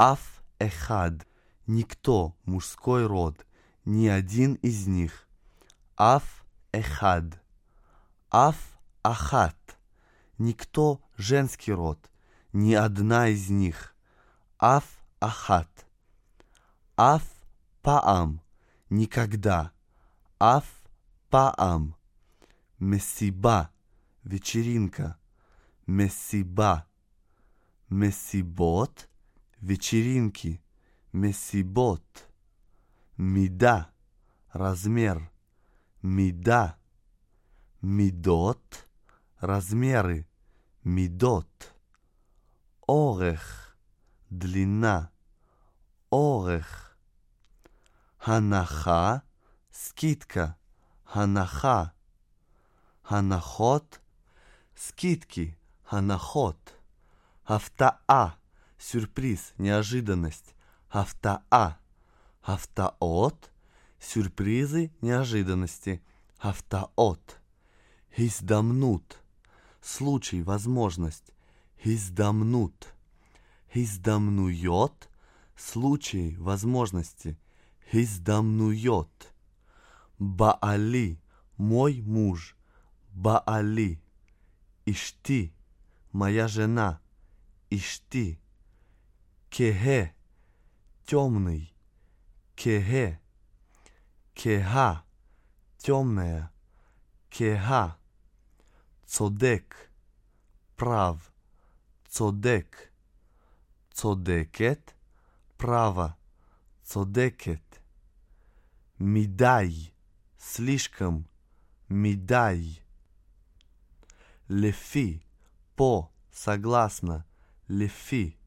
Аф эхад. Никто, мужской род, ни один из них. Аф эхад. Аф ахат. Никто, женский род, ни одна из них. Аф ахат. Аф паам. Никогда. Аф паам. Месиба. Вечеринка. Месиба. Месибот. Вечеринки. Месибот. Мида. Размер. Мида. Мидот. Размеры. Мидот. Орех. Длина. Орех. Ханаха. Скидка. Ханаха. Ханахот. Скидки. Ханахот. Автаа. Сюрприз, неожиданность. Автаа. Автаот. Сюрпризы, неожиданности. Автаот. Хиздамнут. Случай, возможность. Хиздамнут. Хиздамнует. Случай, возможности. Хиздамнует. Баали. Мой муж. Баали. Ишти. Моя жена. Ишти. Кехе. Темный. Кехе. Кеха. Темная. Кеха. Цодек. Прав. Цодек. Цодекет. Право. Цодекет. Мидай. Слишком. Мидай. Лефи. По. Согласно. Лефи.